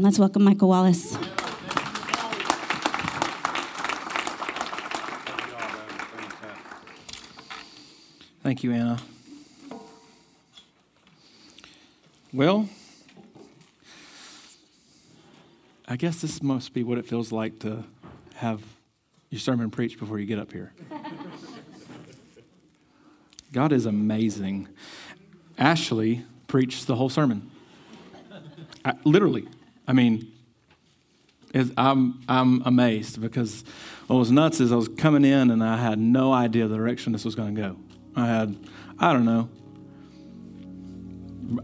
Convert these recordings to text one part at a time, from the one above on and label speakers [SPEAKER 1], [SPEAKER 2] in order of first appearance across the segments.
[SPEAKER 1] Let's welcome Michael Wallace.
[SPEAKER 2] Thank you, Anna. Well, I guess this must be what it feels like to have your sermon preached before you get up here. God is amazing. Ashley preached the whole sermon. I, literally. I mean, I'm, I'm amazed because what was nuts is I was coming in and I had no idea the direction this was going to go. I had, I don't know.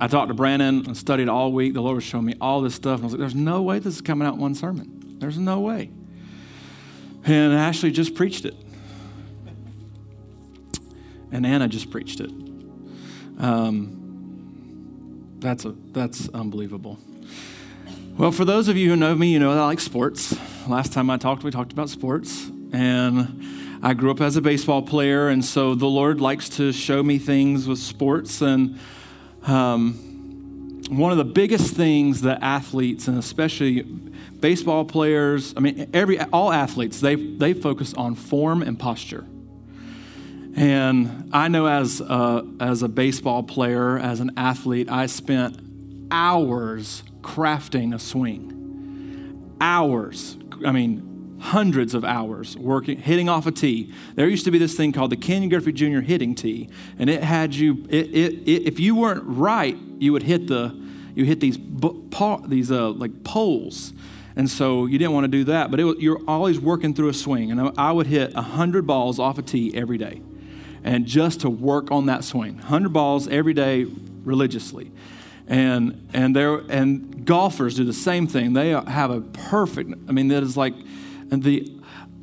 [SPEAKER 2] I talked to Brandon and studied all week. The Lord was showing me all this stuff. And I was like, there's no way this is coming out in one sermon. There's no way. And Ashley just preached it. And Anna just preached it. Um, that's, a, that's unbelievable. Well, for those of you who know me, you know I like sports. Last time I talked, we talked about sports. And I grew up as a baseball player, and so the Lord likes to show me things with sports. And um, one of the biggest things that athletes, and especially baseball players, I mean, every all athletes, they they focus on form and posture. And I know as a, as a baseball player, as an athlete, I spent hours crafting a swing. Hours. I mean, hundreds of hours working, hitting off a tee. There used to be this thing called the Ken Griffey Jr. hitting tee, and it had you. It, it, it, if you weren't right, you would hit the, you hit these these uh, like poles, and so you didn't want to do that. But it, you're always working through a swing, and I, would hit hundred balls off a tee every day, and just to work on that swing, hundred balls every day religiously and and there and golfers do the same thing. They have a perfect. I mean, that is like the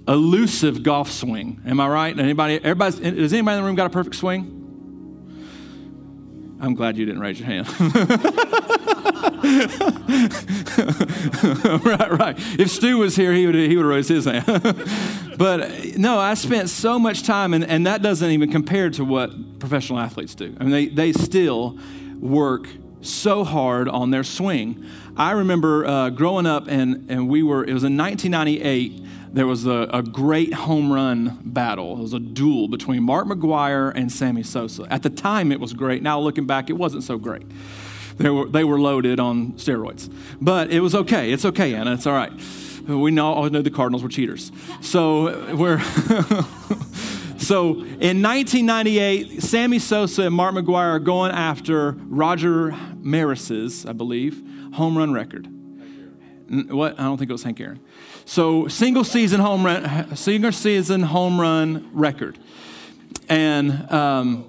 [SPEAKER 2] elusive golf swing. Am I right? Anybody? Everybody? Does anybody in the room got a perfect swing? I'm glad you didn't raise your hand. right, right. If Stu was here, he would he would raise his hand. but no, I spent so much time, and, and that doesn't even compare to what professional athletes do. I mean, they, they still work so hard on their swing. I remember uh, growing up, and, and we were, it was in 1998, there was a, a, great home run battle. It was a duel between Mark McGwire and Sammy Sosa. At the time, it was great. Now, looking back, it wasn't so great. They were, they were loaded on steroids. But it was okay. It's okay, Anna. It's all right. We all know the Cardinals were cheaters. So we're. So in 1998, Sammy Sosa and Mark McGwire are going after Roger Maris's, I believe, home run record. What? I don't think it was Hank Aaron. So single season home run, single season home run record, and um,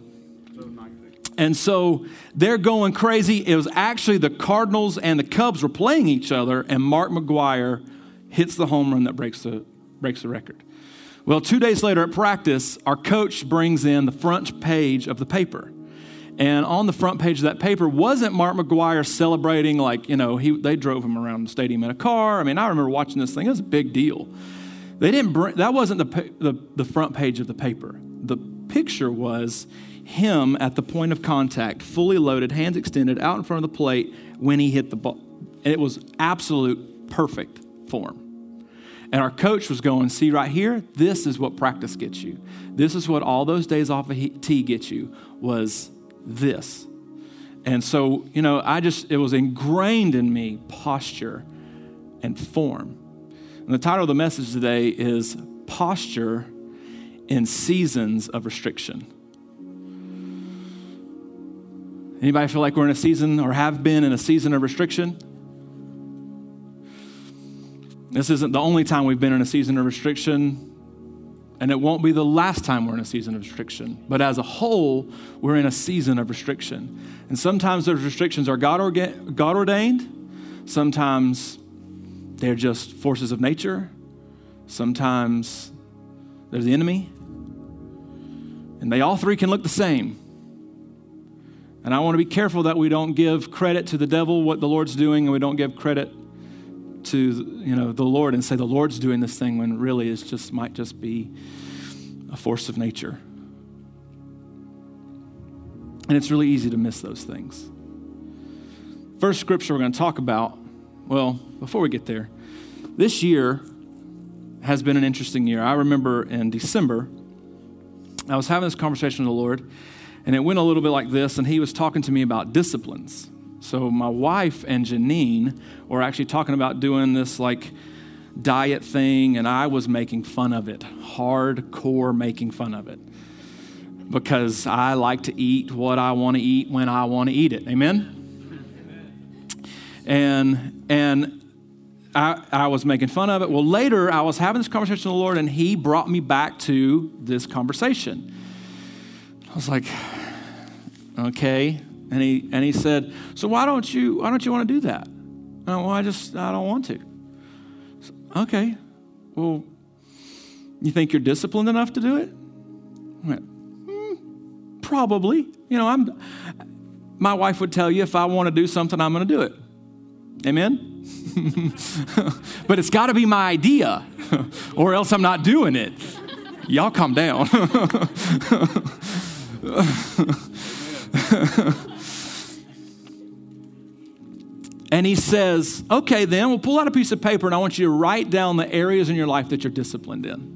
[SPEAKER 2] and so they're going crazy. It was actually the Cardinals and the Cubs were playing each other, and Mark McGwire hits the home run that breaks the breaks the record. Well, two days later at practice, our coach brings in the front page of the paper. And on the front page of that paper wasn't Mark McGwire celebrating, like, you know, he, they drove him around the stadium in a car. I mean, I remember watching this thing, it was a big deal. They didn't bring, that wasn't the, the, the front page of the paper. The picture was him at the point of contact, fully loaded, hands extended, out in front of the plate when he hit the ball. And it was absolute perfect form. And our coach was going, see right here, this is what practice gets you. This is what all those days off of tee get you, was this. And so, you know, I just, it was ingrained in me posture and form. And the title of the message today is Posture in Seasons of Restriction. Anybody feel like we're in a season or have been in a season of restriction? This isn't the only time we've been in a season of restriction, and it won't be the last time we're in a season of restriction. But as a whole, we're in a season of restriction. And sometimes those restrictions are God, orga- God ordained, sometimes they're just forces of nature, sometimes they're the enemy. And they all three can look the same. And I want to be careful that we don't give credit to the devil what the Lord's doing, and we don't give credit to you know the Lord and say the Lord's doing this thing when really it just might just be a force of nature. And it's really easy to miss those things. First scripture we're going to talk about Well, before we get there, this year has been an interesting year. I remember in December, I was having this conversation with the Lord, and it went a little bit like this, and He was talking to me about disciplines. So, my wife and Janine were actually talking about doing this like diet thing, and I was making fun of it, hardcore making fun of it, because I like to eat what I want to eat when I want to eat it. Amen? And, and I, I was making fun of it. Well, later I was having this conversation with the Lord, and He brought me back to this conversation. I was like, okay. And he, and he said, so why don't you, why don't you want to do that? And I, well, I just, I don't want to. Okay. Well, you think you're disciplined enough to do it? I went, mm, probably. You know, I'm, my wife would tell you if I want to do something, I'm going to do it. Amen? but it's got to be my idea, or else I'm not doing it. Y'all calm down. and he says, Okay, then we'll pull out a piece of paper and I want you to write down the areas in your life that you're disciplined in.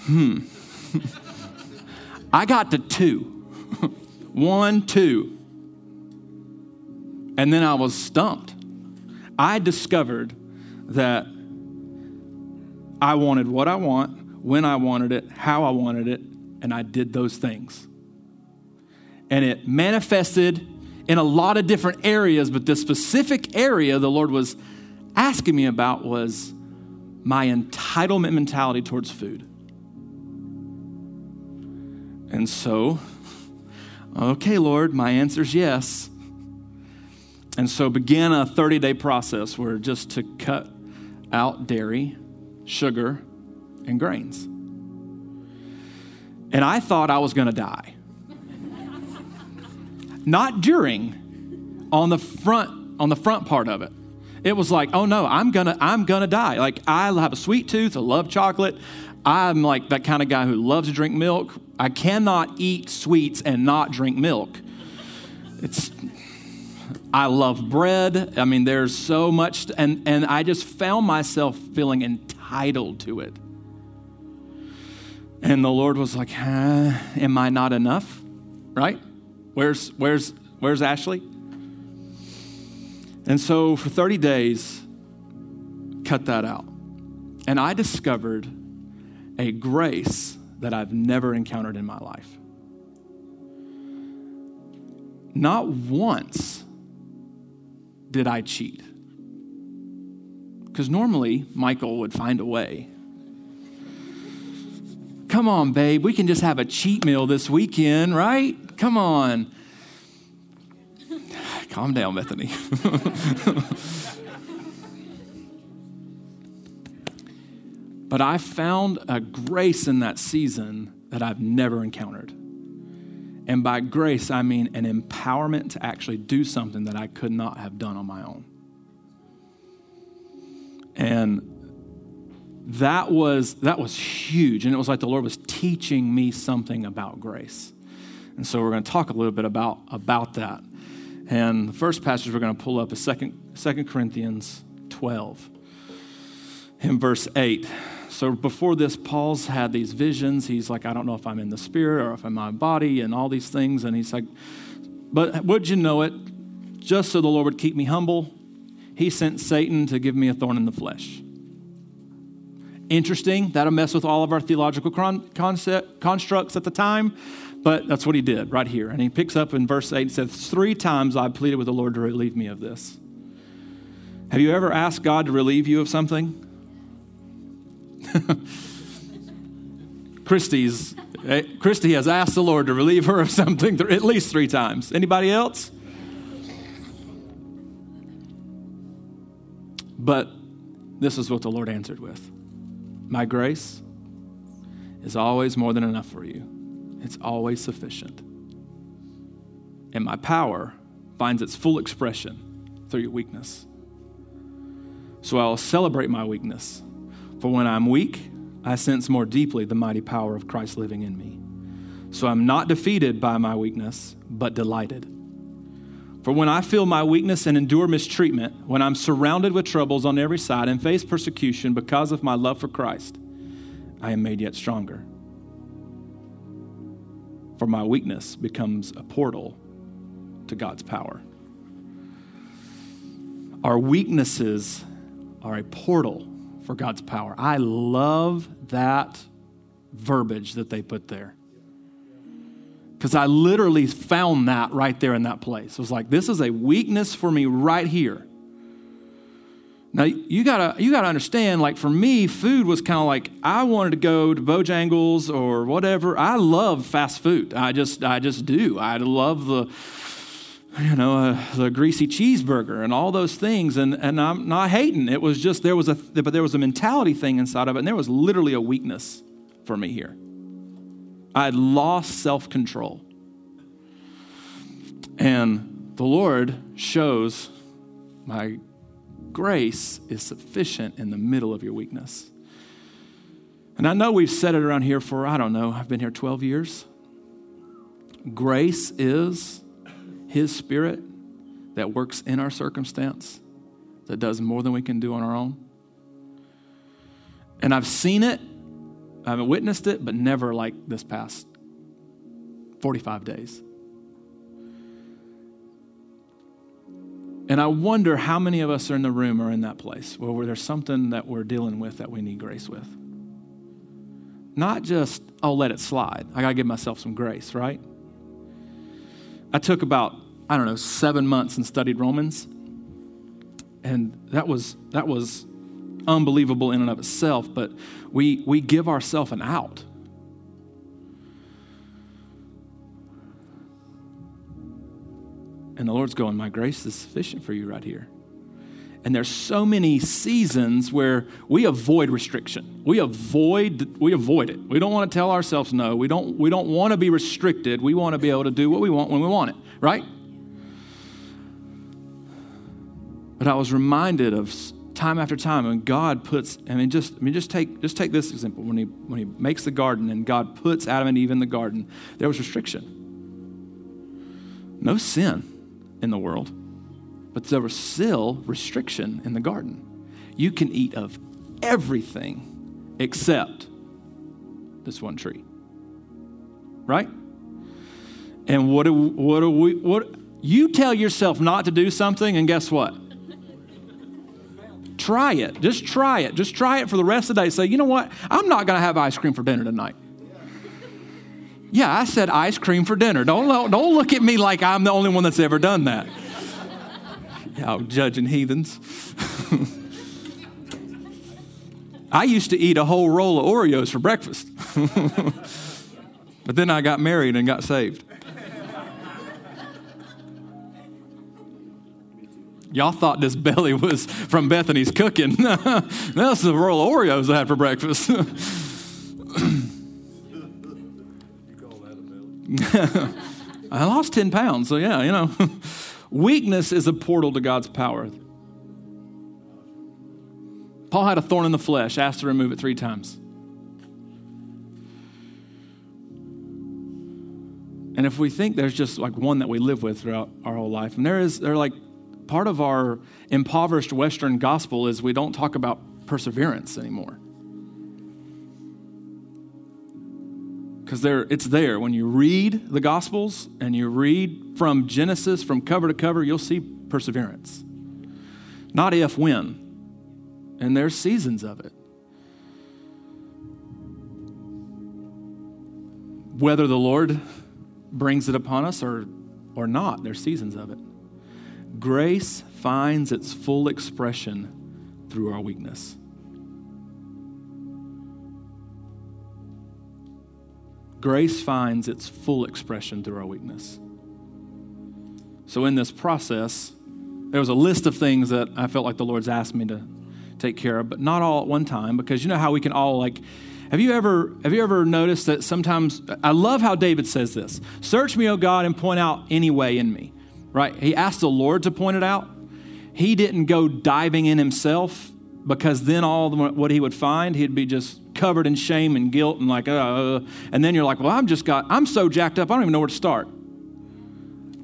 [SPEAKER 2] Hmm. I got to two. One, two. And then I was stumped. I discovered that I wanted what I want, when I wanted it, how I wanted it, and I did those things. And it manifested in a lot of different areas, but the specific area the Lord was asking me about was my entitlement mentality towards food. And so Okay, Lord, my answer is yes. And so began a 30 day process where just to cut out dairy, sugar, and grains. And I thought I was going to die. Not during, on the front, on the front part of it. It was like, oh no, I'm gonna, I'm gonna die. Like I have a sweet tooth, I love chocolate. I'm like that kind of guy who loves to drink milk. I cannot eat sweets and not drink milk. It's I love bread. I mean, there's so much, and, and I just found myself feeling entitled to it. And the Lord was like, huh, Am I not enough? Right? Where's, where's, where's Ashley? And so for 30 days, cut that out. And I discovered a grace that I've never encountered in my life. Not once did I cheat. Because normally Michael would find a way. Come on, babe, we can just have a cheat meal this weekend, right? Come on. Calm down, Bethany. But I found a grace in that season that I've never encountered. And by grace, I mean an empowerment to actually do something that I could not have done on my own. And that was that was huge and it was like the Lord was teaching me something about grace. And so we're going to talk a little bit about about that. And the first passage we're going to pull up is 2 Corinthians 12 in verse 8. So before this, Paul's had these visions. He's like, I don't know if I'm in the spirit or if I'm in my body and all these things. And he's like, but would you know it? Just so the Lord would keep me humble, he sent Satan to give me a thorn in the flesh. Interesting. That'll mess with all of our theological concept, constructs at the time, but that's what he did right here. And he picks up in verse 8 and says, Three times I pleaded with the Lord to relieve me of this. Have you ever asked God to relieve you of something? Christy's, eh, Christy has asked the Lord to relieve her of something th- at least three times. Anybody else? But this is what the Lord answered with My grace is always more than enough for you, it's always sufficient. And my power finds its full expression through your weakness. So I will celebrate my weakness for when I'm weak, I sense more deeply the mighty power of Christ living in me. So I'm not defeated by my weakness, but delighted. For when I feel my weakness and endure mistreatment, when I'm surrounded with troubles on every side and face persecution because of my love for Christ, I am made yet stronger. For my weakness becomes a portal to God's power. Our weaknesses are a portal for God's power. I love that verbiage that they put there because I literally found that right there in that place. It was like, this is a weakness for me right here. Now you gotta you gotta understand, like for me, food was kind of like I wanted to go to Bojangles or whatever. I love fast food. I just I just do. I love the you know uh, the greasy cheeseburger and all those things. And and I'm not hating. It was just there was a but there was a mentality thing inside of it, and there was literally a weakness for me here. I had lost self control. And the Lord shows my grace is sufficient in the middle of your weakness. And I know we've said it around here for, I don't know, I've been here 12 years. Grace is His Spirit that works in our circumstance, that does more than we can do on our own. And I've seen it I haven't witnessed it, but never like this past 45 days. And I wonder how many of us are in the room or in that place where there's something that we're dealing with that we need grace with. Not just, I'll oh, let it slide. I got to give myself some grace, right? I took about, I don't know, seven months and studied Romans. And that was, that was unbelievable in and of itself, but we, we give ourselves an out. And the Lord's going, My grace is sufficient for you right here. And there's so many seasons where we avoid restriction. We avoid, we avoid it. We don't want to tell ourselves no. We don't, we don't want to be restricted. We want to be able to do what we want when we want it, right? But I was reminded of time after time when God puts, I mean, just, I mean, just take, just take this example. When he, when he makes the garden and God puts Adam and Eve in the garden, there was restriction. No sin in the world, but there was still restriction in the garden. You can eat of everything except this one tree. Right? And what do, what do we, what, you tell yourself not to do something, and guess what? Try it. Just try it. Just try it for the rest of the day. Say, you know what? I'm not going to have ice cream for dinner tonight. Yeah, I said ice cream for dinner. Don't, don't look at me like I'm the only one that's ever done that. Y'all judging heathens. I used to eat a whole roll of Oreos for breakfast. but then I got married and got saved. Y'all thought this belly was from Bethany's cooking. That's the roll of Oreos I had for breakfast. I lost 10 pounds, so yeah, you know. Weakness is a portal to God's power. Paul had a thorn in the flesh, asked to remove it three times. And if we think there's just like one that we live with throughout our whole life, and there is, they're like part of our impoverished Western gospel is we don't talk about perseverance anymore. Because it's there. When you read the Gospels and you read from Genesis, from cover to cover, you'll see perseverance. Not if, when. And there's seasons of it. Whether the Lord brings it upon us or, or not, there's seasons of it. Grace finds its full expression through our weakness. Grace finds its full expression through our weakness. So, in this process, there was a list of things that I felt like the Lord's asked me to take care of, but not all at one time, because you know how we can all like. Have you ever have you ever noticed that sometimes I love how David says this? Search me, O God, and point out any way in me right? He asked the Lord to point it out. He didn't go diving in himself because then all the, what he would find, he'd be just covered in shame and guilt and like, uh, and then you're like, well, I'm just got, I'm so jacked up, I don't even know where to start.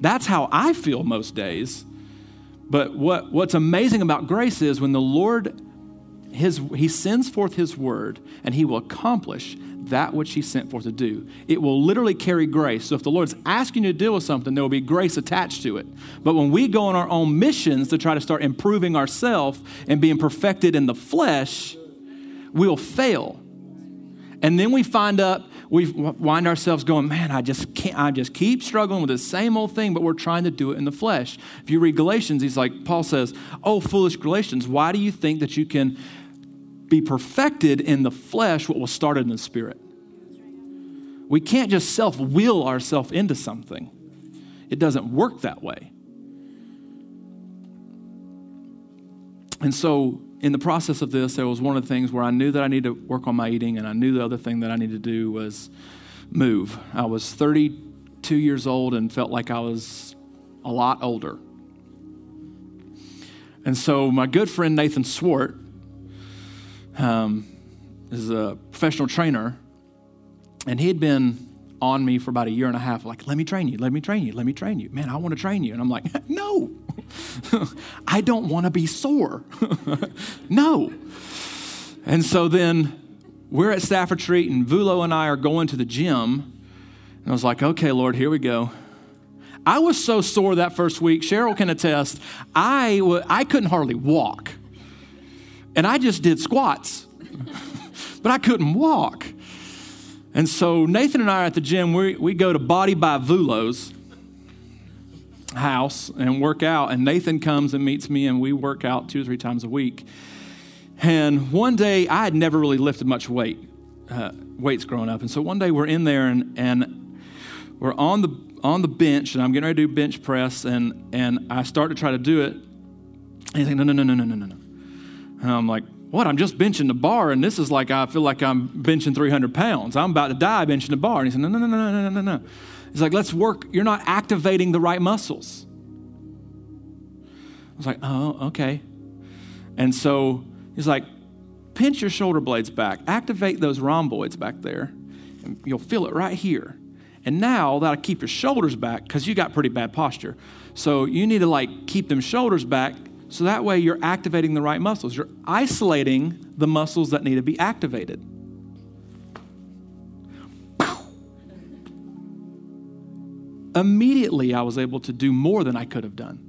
[SPEAKER 2] That's how I feel most days. But what, what's amazing about grace is when the Lord his, he sends forth his word and he will accomplish that which he sent forth to do. It will literally carry grace. So if the Lord's asking you to deal with something, there will be grace attached to it. But when we go on our own missions to try to start improving ourselves and being perfected in the flesh, we'll fail. And then we find up, we wind ourselves going, man, I just can't, I just keep struggling with the same old thing, but we're trying to do it in the flesh. If you read Galatians, he's like, Paul says, Oh, foolish Galatians, why do you think that you can be perfected in the flesh what was started in the spirit. We can't just self will ourselves into something, it doesn't work that way. And so, in the process of this, there was one of the things where I knew that I needed to work on my eating, and I knew the other thing that I needed to do was move. I was 32 years old and felt like I was a lot older. And so, my good friend Nathan Swart um, is a professional trainer, and he had been on me for about a year and a half, like, let me train you, let me train you, let me train you. Man, I want to train you. And I'm like, no, I don't want to be sore. no. And so then we're at Stafford Street, and Vulo and I are going to the gym. And I was like, okay, Lord, here we go. I was so sore that first week. Cheryl can attest. I, w- I couldn't hardly walk and I just did squats, but I couldn't walk. And so Nathan and I are at the gym. We, we go to Body by Vulo's house and work out. And Nathan comes and meets me, and we work out two or three times a week. And one day, I had never really lifted much weight, uh, weights growing up. And so one day we're in there and, and we're on the, on the bench, and I'm getting ready to do bench press. And, and I start to try to do it. And he's like, no, no, no, no, no, no, no. And I'm like, what? I'm just benching the bar, and this is like I feel like I'm benching 300 pounds. I'm about to die benching the bar. And he said, no, no, no, no, no, no, no. No. He's like, let's work. You're not activating the right muscles. I was like, oh, okay. And so he's like, pinch your shoulder blades back, activate those rhomboids back there, and you'll feel it right here. And now that'll keep your shoulders back because you got pretty bad posture. So you need to like keep them shoulders back so that way you're activating the right muscles. You're isolating the muscles that need to be activated. Immediately, I was able to do more than I could have done.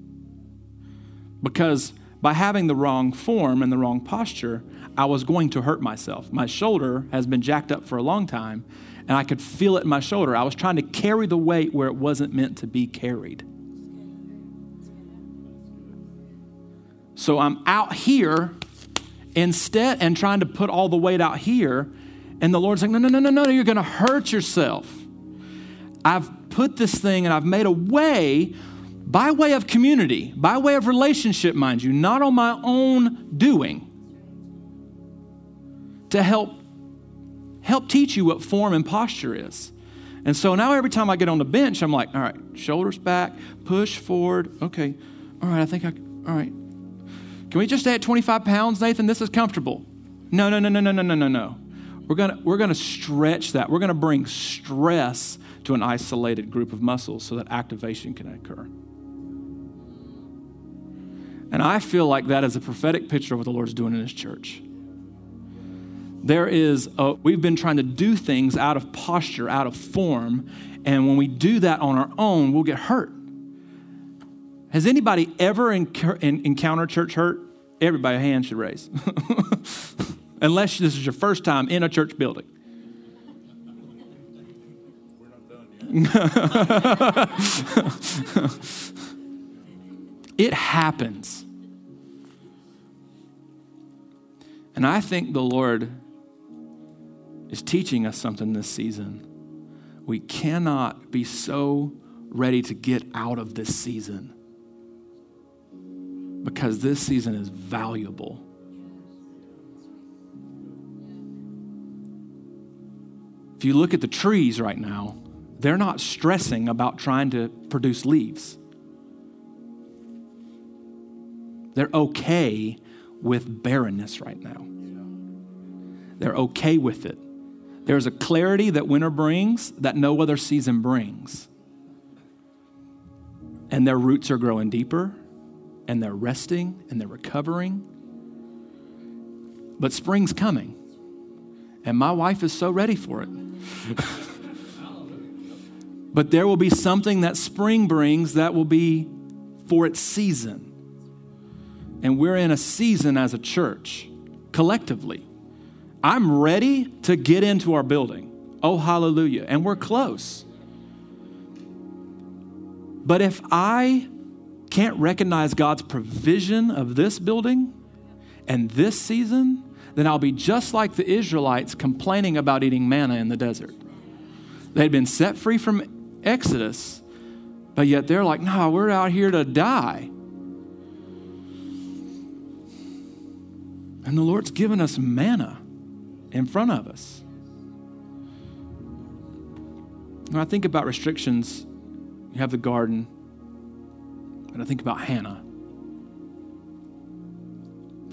[SPEAKER 2] Because by having the wrong form and the wrong posture, I was going to hurt myself. My shoulder has been jacked up for a long time, and I could feel it in my shoulder. I was trying to carry the weight where it wasn't meant to be carried. So I'm out here instead and trying to put all the weight out here. And the Lord's like, no, no, no, no, no, you're going to hurt yourself. I've put this thing and I've made a way by way of community, by way of relationship, mind you, not on my own doing, to help help teach you what form and posture is. And so now every time I get on the bench, I'm like, all right, shoulders back, push forward. Okay, all right, I think I, all right, can we just stay at 25 pounds, Nathan? This is comfortable. No, no, no, no, no, no, no, no, no. We're gonna, we're gonna stretch that. We're gonna bring stress to an isolated group of muscles so that activation can occur. And I feel like that is a prophetic picture of what the Lord's doing in His church. There is, a, we've been trying to do things out of posture, out of form, and when we do that on our own, we'll get hurt. Has anybody ever encountered church hurt? Everybody, hand should raise. Unless this is your first time in a church building. it happens. And I think the Lord is teaching us something this season. We cannot be so ready to get out of this season because this season is valuable. If you look at the trees right now, they're not stressing about trying to produce leaves. They're okay with barrenness right now. They're okay with it. There's a clarity that winter brings that no other season brings. and their roots are growing deeper, and they're resting and they're recovering. But spring's coming, and my wife is so ready for it. but there will be something that spring brings that will be for its season. And we're in a season as a church, collectively. I'm ready to get into our building. Oh, hallelujah. And we're close. But if I can't recognize God's provision of this building and this season, then I'll be just like the Israelites complaining about eating manna in the desert. They'd been set free from Exodus, but yet they're like, no, we're out here to die. And the Lord's given us manna in front of us. When I think about restrictions, you have the garden, and I think about Hannah.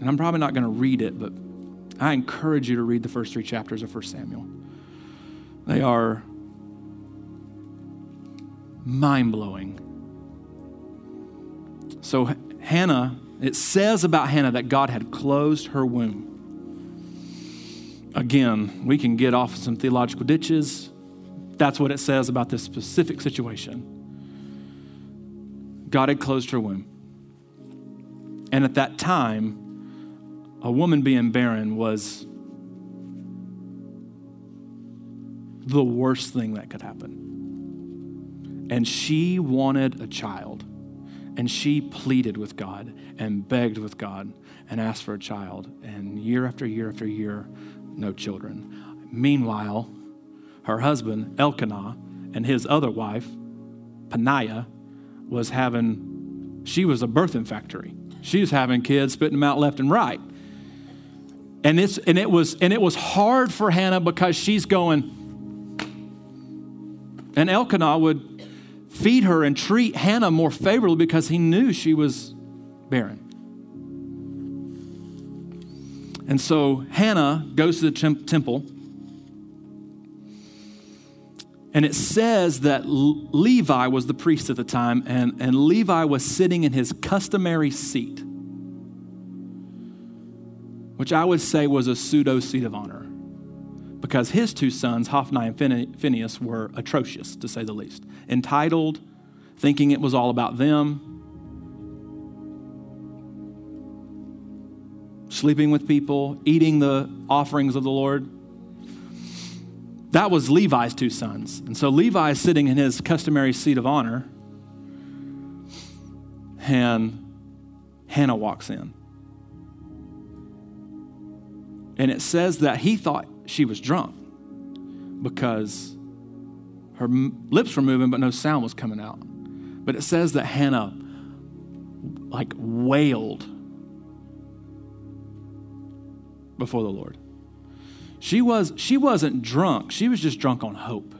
[SPEAKER 2] And I'm probably not going to read it, but I encourage you to read the first three chapters of 1 Samuel. They are mind blowing. So, Hannah, it says about Hannah that God had closed her womb. Again, we can get off some theological ditches. That's what it says about this specific situation. God had closed her womb. And at that time, a woman being barren was the worst thing that could happen. And she wanted a child. And she pleaded with God and begged with God and asked for a child. And year after year after year, no children. Meanwhile, her husband, Elkanah, and his other wife, Peninnah, was having, she was a birthing factory. She was having kids, spitting them out left and right. And, it's, and, it was, and it was hard for Hannah because she's going, and Elkanah would feed her and treat Hannah more favorably because he knew she was barren. And so Hannah goes to the temple and it says that Levi was the priest at the time, and, and Levi was sitting in his customary seat, which I would say was a pseudo seat of honor, because his two sons, Hophni and Phinehas, were atrocious, to say the least. Entitled, thinking it was all about them, sleeping with people, eating the offerings of the Lord. That was Levi's two sons. And so Levi is sitting in his customary seat of honor, and Hannah walks in. And it says that he thought she was drunk because her lips were moving, but no sound was coming out. But it says that Hannah, like, wailed before the Lord. She, was, she wasn't drunk, she was just drunk on hope.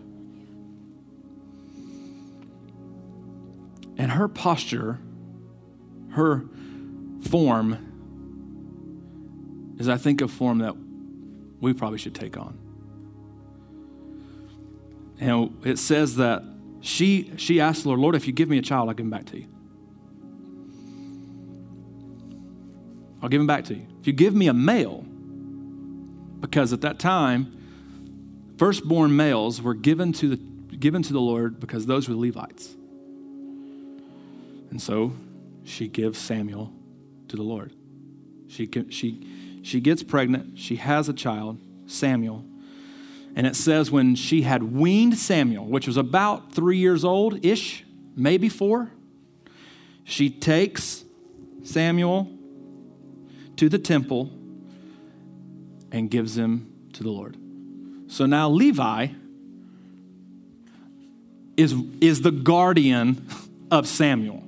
[SPEAKER 2] And her posture, her form, is I think a form that we probably should take on. And it says that she, she asked the Lord, Lord, if you give me a child, I'll give him back to you. I'll give him back to you. If you give me a male, because at that time, firstborn males were given to the, given to the Lord because those were Levites. And so she gives Samuel to the Lord. She, she, she gets pregnant, she has a child, Samuel. And it says when she had weaned Samuel, which was about three years old ish, maybe four, she takes Samuel to the temple and gives him to the Lord. So now Levi is, is the guardian of Samuel.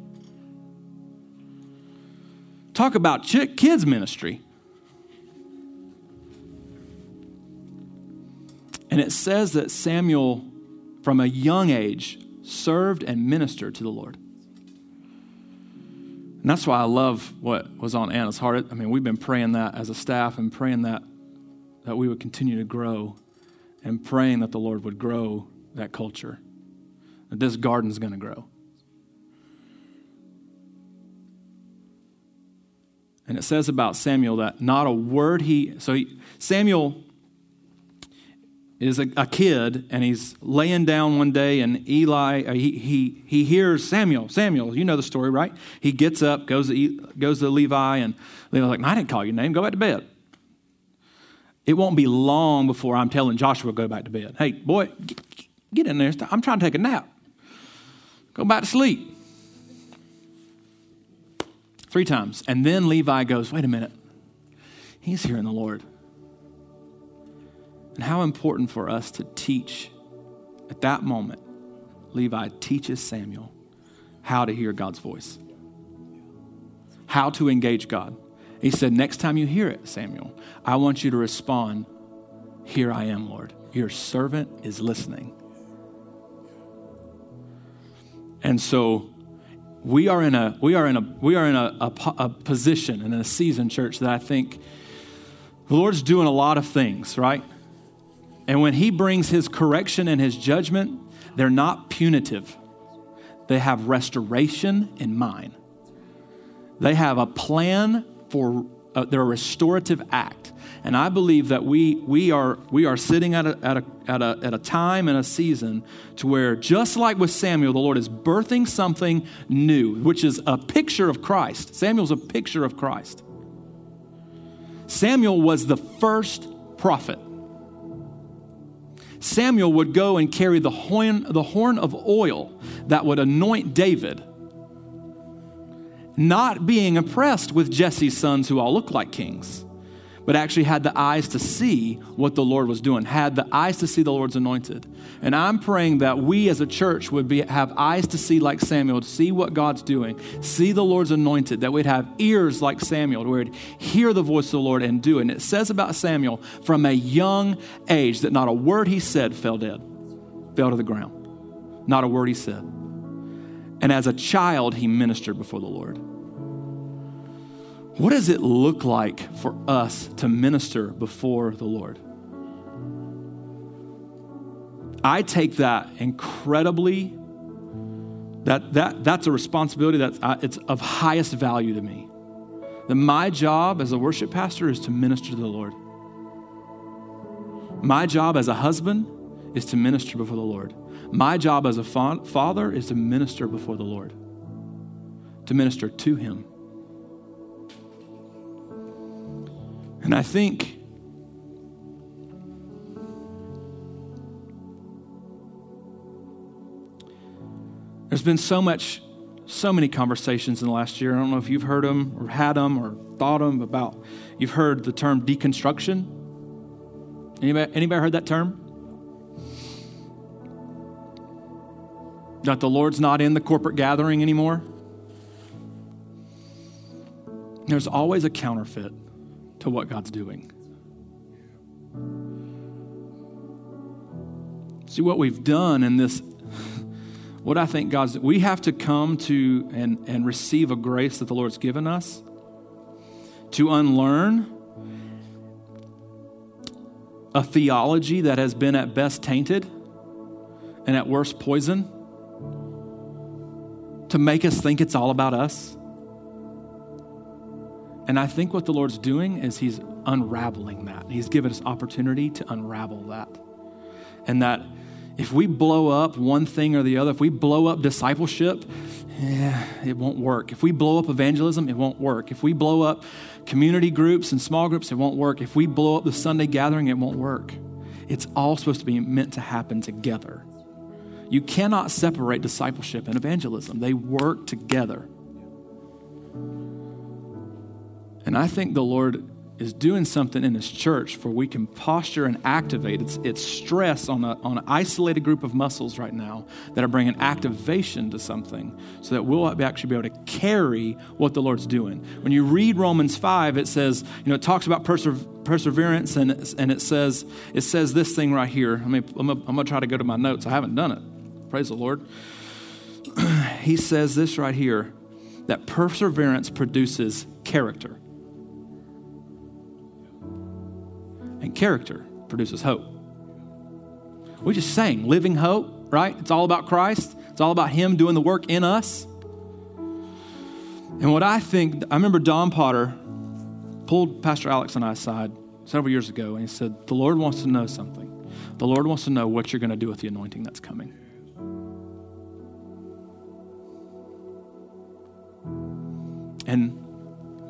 [SPEAKER 2] Talk about kids' ministry. And it says that Samuel, from a young age, served and ministered to the Lord. And that's why I love what was on Anna's heart. I mean, we've been praying that as a staff and praying that that we would continue to grow and praying that the Lord would grow that culture, that this garden's going to grow. And it says about Samuel that not a word he. So he, Samuel is a, a, kid and he's laying down one day and Eli, uh, he, he, he hears Samuel. Samuel, you know the story, right? He gets up, goes to, goes to Levi, and Levi's like, I didn't call your name, go back to bed. It won't be long before I'm telling Joshua, go back to bed. Hey, boy, get, in there. I'm trying to take a nap. Go back to sleep. Three times. And then Levi goes, wait a minute. He's hearing the Lord. And how important for us to teach at that moment, Levi teaches Samuel how to hear God's voice, how to engage God. He said, Next time you hear it, Samuel, I want you to respond, Here I am, Lord. Your servant is listening. And so we are in a we are in a we are in a, a, a position and in a season, church, that I think the Lord's doing a lot of things, right? And when He brings His correction and His judgment, they're not punitive. They have restoration in mind. They have a plan for uh, their restorative act. And I believe that we, we, are, we are sitting at a, at, a, at, a, at a time and a season to where, just like with Samuel, the Lord is birthing something new, which is a picture of Christ. Samuel's a picture of Christ. Samuel was the first prophet. Samuel would go and carry the horn, the horn of oil that would anoint David not being impressed with Jesse's sons who all look like kings, but actually had the eyes to see what the Lord was doing, had the eyes to see the Lord's anointed. And I'm praying that we as a church would be, have eyes to see like Samuel, to see what God's doing, see the Lord's anointed, that we'd have ears like Samuel, where we'd hear the voice of the Lord and do it. And it says about Samuel from a young age that not a word he said fell dead, fell to the ground. Not a word he said. And as a child, he ministered before the Lord. What does it look like for us to minister before the Lord? I take that incredibly that, that that's a responsibility that uh, it's of highest value to me. That my job as a worship pastor is to minister to the Lord. My job as a husband is to minister before the Lord. My job as a fa- father is to minister before the Lord, to minister to Him. And I think there's been so much, so many conversations in the last year. I don't know if you've heard them or had them or thought them about. You've heard the term deconstruction. Anybody, anybody heard that term? That the Lord's not in the corporate gathering anymore. There's always a counterfeit to what God's doing. See, what we've done in this, what I think God's, we have to come to and, and receive a grace that the Lord's given us to unlearn a theology that has been at best tainted and at worst poison to make us think it's all about us. And I think what the Lord's doing is He's unraveling that. He's given us opportunity to unravel that. And that if we blow up one thing or the other, if we blow up discipleship, yeah, it won't work. If we blow up evangelism, it won't work. If we blow up community groups and small groups, it won't work. If we blow up the Sunday gathering, it won't work. It's all supposed to be meant to happen together. You cannot separate discipleship and evangelism, they work together. And I think the Lord is doing something in His church for we can posture and activate. It's, it's stress on, a, on an isolated group of muscles right now that are bringing activation to something so that we'll actually be able to carry what the Lord's doing. When you read Romans 5, it says, you know, it talks about persever- perseverance and, and it says, it says this thing right here. I mean, I'm going to try to go to my notes. I haven't done it. Praise the Lord. he says this right here that perseverance produces character. And character produces hope. We just sang living hope, right? It's all about Christ. It's all about Him doing the work in us. And what I think, I remember Don Potter, pulled Pastor Alex and I aside several years ago and he said, The Lord wants to know something. The Lord wants to know what you're going to do with the anointing that's coming. And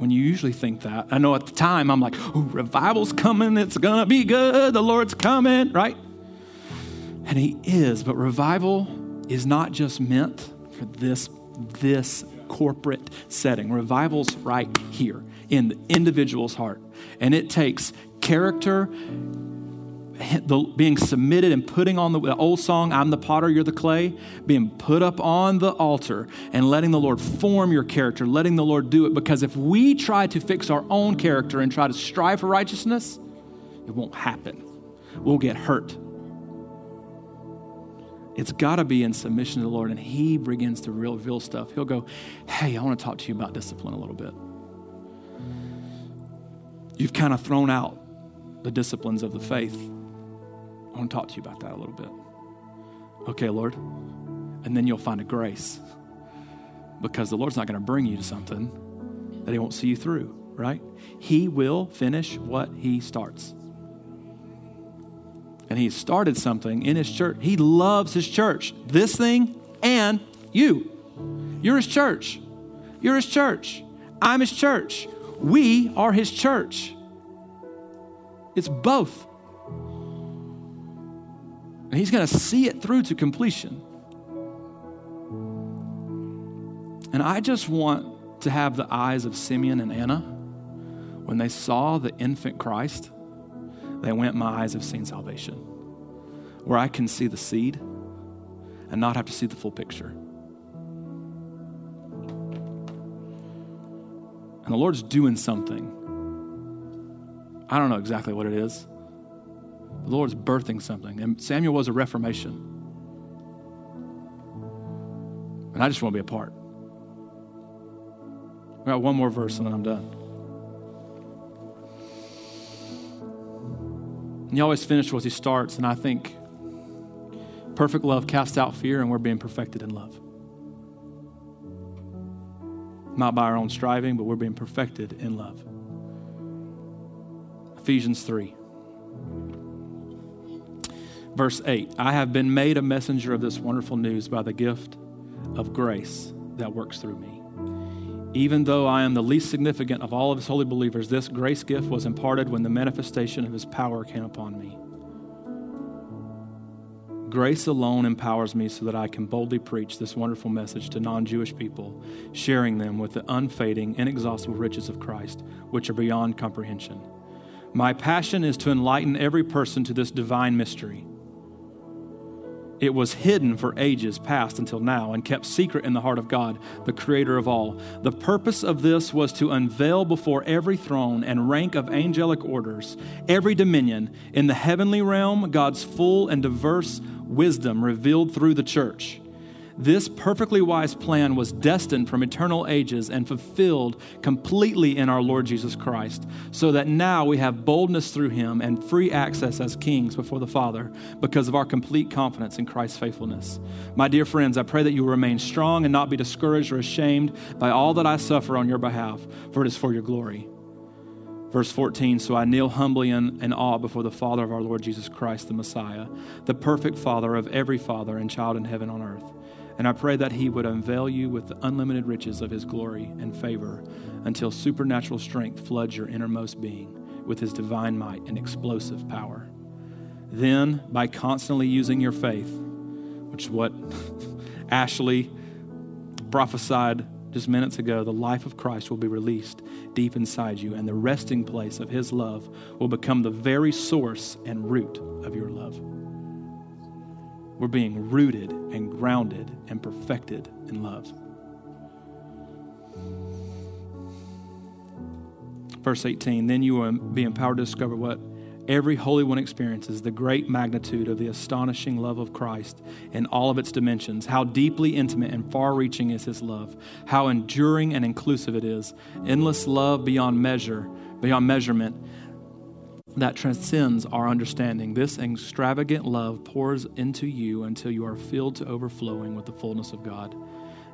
[SPEAKER 2] when you usually think that, I know at the time I'm like, oh, revival's coming, it's gonna be good, the Lord's coming, right? And He is, but revival is not just meant for this, this corporate setting. Revival's right here in the individual's heart. And it takes character the, being submitted and putting on the, the, old song, I'm the potter, you're the clay, being put up on the altar and letting the Lord form your character, letting the Lord do it. Because if we try to fix our own character and try to strive for righteousness, it won't happen. We'll get hurt. It's got to be in submission to the Lord, and He begins to reveal stuff. He'll go, Hey, I want to talk to you about discipline a little bit. You've kind of thrown out the disciplines of the faith I want to talk to you about that a little bit. Okay, Lord. And then you'll find a grace because the Lord's not going to bring you to something that He won't see you through, right? He will finish what He starts. And He started something in His church. He loves His church, this thing and you. You're His church. You're His church. I'm His church. We are His church. It's both. And he's going to see it through to completion. And I just want to have the eyes of Simeon and Anna when they saw the infant Christ. They went, My eyes have seen salvation, where I can see the seed and not have to see the full picture. And the Lord's doing something. I don't know exactly what it is. The Lord's birthing something. And Samuel was a reformation. And I just want to be a part. I got one more verse and then I'm done. And he always finishes what he starts, and I think perfect love casts out fear, and we're being perfected in love. Not by our own striving, but we're being perfected in love. Ephesians 3. Verse 8 I have been made a messenger of this wonderful news by the gift of grace that works through me. Even though I am the least significant of all of his holy believers, this grace gift was imparted when the manifestation of his power came upon me. Grace alone empowers me so that I can boldly preach this wonderful message to non Jewish people, sharing them with the unfading, inexhaustible riches of Christ, which are beyond comprehension. My passion is to enlighten every person to this divine mystery it was hidden for ages past until now and kept secret in the heart of God, the creator of all. The purpose of this was to unveil before every throne and rank of angelic orders, every dominion in the heavenly realm, God's full and diverse wisdom revealed through the church. This perfectly wise plan was destined from eternal ages and fulfilled completely in our Lord Jesus Christ, so that now we have boldness through him and free access as kings before the Father because of our complete confidence in Christ's faithfulness. My dear friends, I pray that you will remain strong and not be discouraged or ashamed by all that I suffer on your behalf, for it is for your glory. Verse 14 So I kneel humbly in, in, awe before the Father of our Lord Jesus Christ, the Messiah, the perfect Father of every father and child in heaven on earth and I pray that He would unveil you with the unlimited riches of His glory and favor until supernatural strength floods your innermost being with His divine might and explosive power. Then, by constantly using your faith, which is what Ashley prophesied just minutes ago, the life of Christ will be released deep inside you, and the resting place of His love will become the very source and root of your love. We're being rooted and grounded and perfected in love. Verse 18 Then you will be empowered to discover what every Holy One experiences the great magnitude of the astonishing love of Christ in all of its dimensions. How deeply intimate and far reaching is His love, how enduring and inclusive it is. Endless love beyond measure, beyond measurement that transcends our understanding. This extravagant love pours into you until you are filled to overflowing with the fullness of God.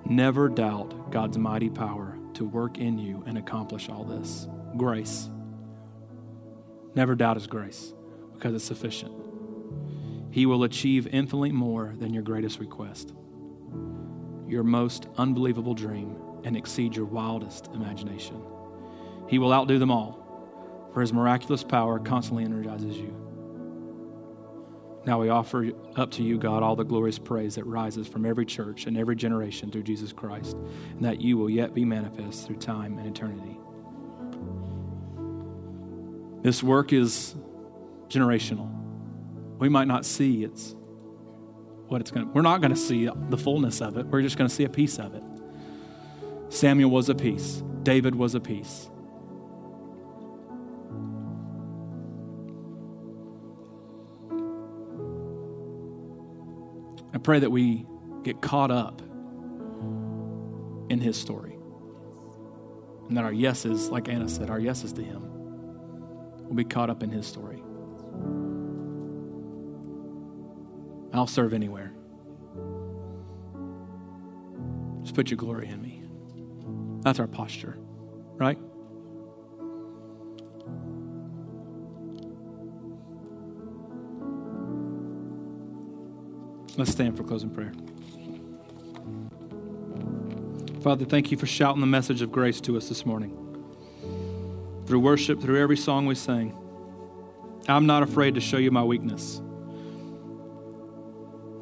[SPEAKER 2] Never doubt God's mighty power to work in you and accomplish all this. Grace. Never doubt His grace because it's sufficient. He will achieve infinitely more than your greatest request, your most unbelievable dream, and exceed your wildest imagination. He will outdo them all, for His miraculous power constantly energizes you. Now we offer up to you, God, all the glorious praise that rises from every church and every generation through Jesus Christ, and that you will yet be manifest through time and eternity. This work is generational. We might not see it's what it's going to we're not going to see the fullness of it. We're just going to see a piece of it. Samuel was a piece. David was a piece. Pray that we get caught up in his story. And that our yeses, like Anna said, our yeses to him will be caught up in his story. I'll serve anywhere. Just put your glory in me. That's our posture, right? Let's stand for closing prayer. Father, thank you for shouting the message of grace to us this morning. Through worship, through every song we sang, I'm not afraid to show you my weakness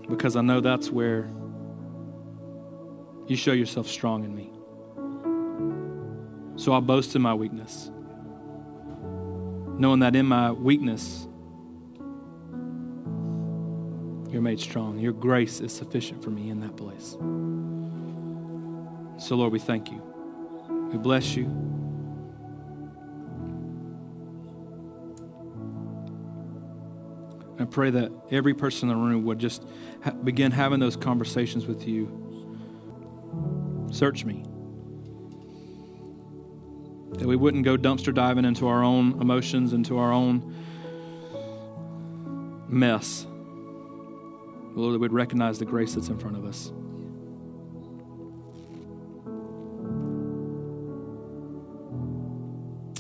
[SPEAKER 2] because I know that's where you show yourself strong in me. So I'll boast in my weakness, knowing that in my weakness, you're made strong. Your grace is sufficient for me in that place. So, Lord, we thank you. We bless you. I pray that every person in the room would just ha- begin having those conversations with you. Search me. That we wouldn't go dumpster diving into our own emotions, into our own mess. Lord, that we'd recognize the grace that's in front of us.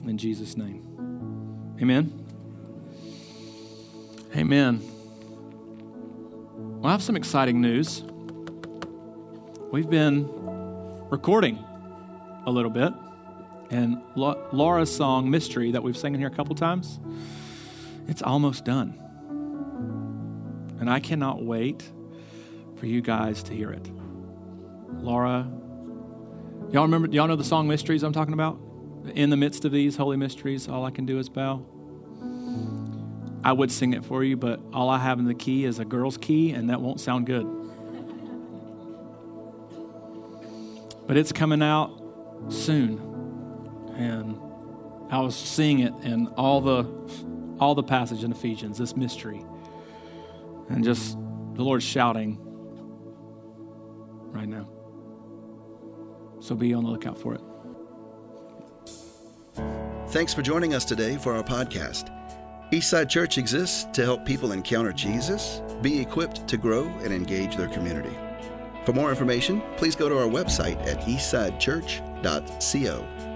[SPEAKER 2] In Jesus' name. Amen. Amen. Well, I have some exciting news. We've been recording a little bit, and Laura's song, Mystery, that we've sang in here a couple times, it's almost done. And I cannot wait for you guys to hear it. Laura, y'all remember, y'all know the song Mysteries I'm talking about? In the midst of these holy mysteries, all I can do is bow. I would sing it for you, but all I have in the key is a girl's key, and that won't sound good. But it's coming out soon. And I was seeing it in all the all the passage in Ephesians, this mystery. And just the Lord shouting right now. So be on the lookout for it.
[SPEAKER 1] Thanks for joining us today for our podcast. Eastside Church exists to help people encounter Jesus, be equipped to grow, and engage their community. For more information, please go to our website at eastsidechurch.co.